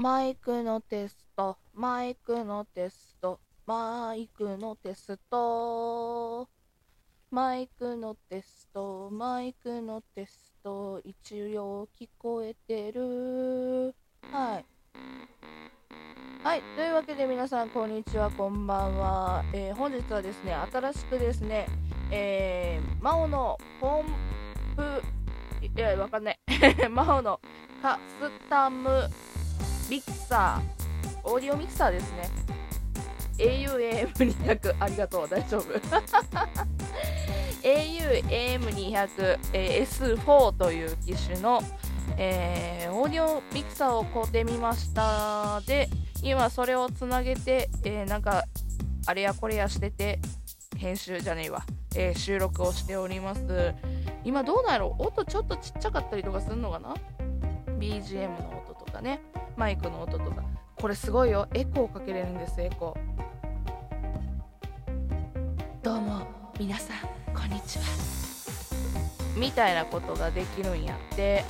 マイクのテスト、マイクのテスト、マイクのテスト、マイクのテスト、マイクのテスト、一応聞こえてる。はい。はい。というわけで皆さん、こんにちは、こんばんは。えー、本日はですね、新しくですね、えー、マオのポンプ、いや、わかんない。マオのカスタムミキサー、オーディオミキサーですね。AUAM200、ありがとう、大丈夫。AUAM200、え S4 という機種の、えー、オーディオミキサーを買うてみました。で、今それをつなげて、えー、なんか、あれやこれやしてて、編集じゃねえわ、えー、収録をしております。今どうなんやろ？音ちょっとちっちゃかったりとかするのかな ?BGM の音とかね。マイクの音とか。これすごいよ。エコーかけれるんですエコー。どうも皆さんこんにちは。みたいなことができるんやって。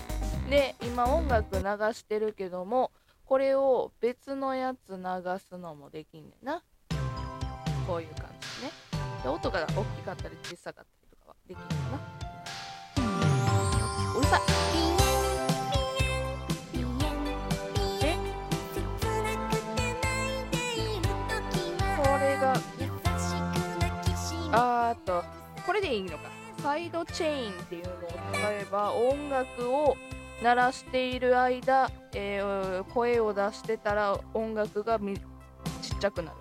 で今音楽流してるけどもこれを別のやつ流すのもできんねんな。こういう感じね。で音が大きかったり小さかったりとかはできるな。れでいいのか。サイドチェーンっていうのを使えば、音楽を鳴らしている間、えー、声を出してたら音楽がちっちゃくなる。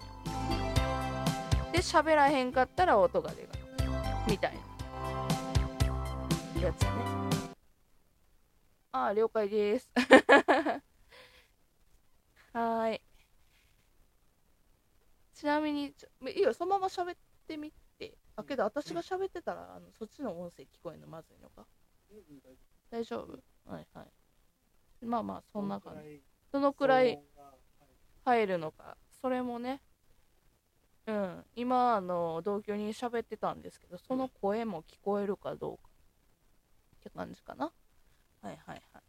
で、喋らへんかったら音が出る。みたいな。やつやね。ああ、了解です。はい。ちなみに、いいよ、そのまま喋ってみて。あけど私が喋ってたらあのそっちの音声聞こえるのまずいのか？大丈夫？はいはい。まあまあそんな感じ。どのくらい入るのかそれもね。うん。今あの同居に喋ってたんですけどその声も聞こえるかどうか。って感じかな。はいはいはい。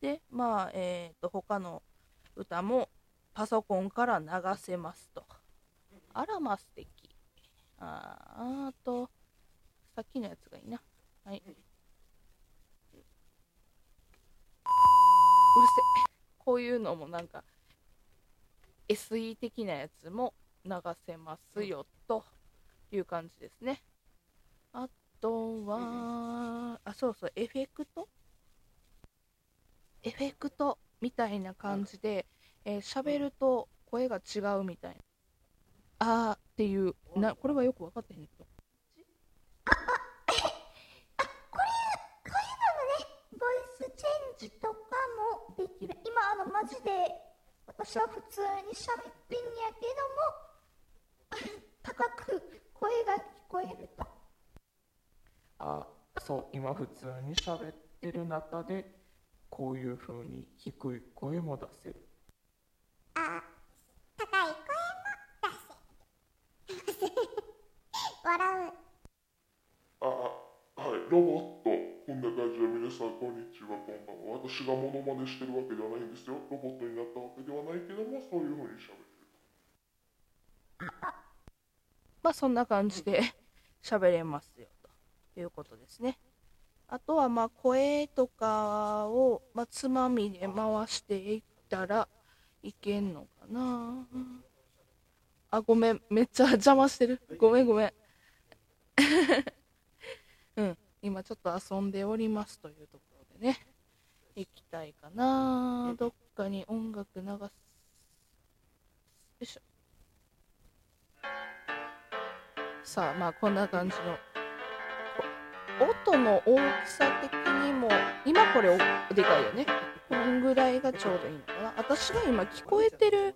でまあえっ、ー、と他の歌もパソコンから流せますと。あらま素敵ああと、さっきのやつがいいな。はい。うるせえこういうのもなんか、SE 的なやつも流せますよ、という感じですね。あとは、あ、そうそう、エフェクト？エフェクトみたいな感じで、えー、喋ると声が違うみたいな。あーっていう、な、これはよく分かってへんけど。あ、あ、あ、これ、こういうのね、ボイスチェンジとかもできる。今、あの、マジで、私は普通に喋ってんやけども、高く声が聞こえると。あ、そう、今普通に喋ってる中で、こういう風に低い声も出せる。さんこんにちはこんばんは。私がモノマネしてるわけではないんですよ。ロボットになったわけではないけどもそういうふうにしゃべる。まあそんな感じで喋れますよということですね。あとはまあ声とかを、まあ、つまみで回していったらいけんのかな。あごめん。めっちゃ邪魔してる。ごめんごめん。うん、今ちょっと遊んでおりますというところでね、行きたいかな。どっかに音楽流す。よいしょ。さあ、まあこんな感じの。音の大きさ的にも、今これでかいよね。こんぐらいがちょうどいいのかな。私が今聞こえてる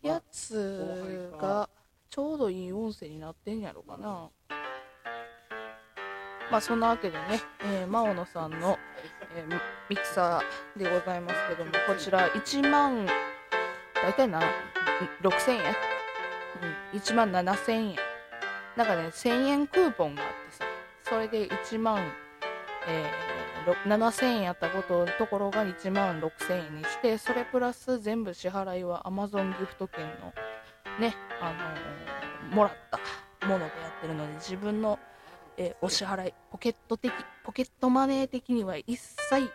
やつがちょうどいい音声になってんやろかな。まあそんなわけでね、えー、マオノさんの、えー、ミキサーでございますけども、こちら1万、大体な、6000円、うん、?1 万7000円。なんかね、1000円クーポンがあってさ、それで1万、えー、7000円やったことところが1万6000円にしてそれプラス全部支払いは Amazon ギフト券のねあのーもらったものでやってるので自分の、えーお支払いポケット的ポケットマネー的には一切、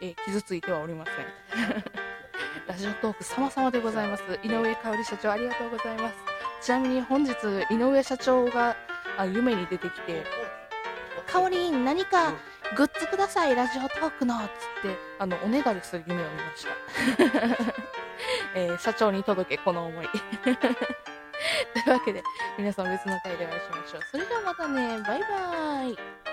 えー傷ついてはおりません。ラジオトーク様々でございます。井上香織社長ありがとうございます。ちなみに本日井上社長があ夢に出てきて「香織何かグッズくださいラジオトークの」っつってあのおねだりする夢を見ました、えー社長に届けこの思い というわけで皆さん別の回でお会いしましょう。それではまたね。バイバーイ。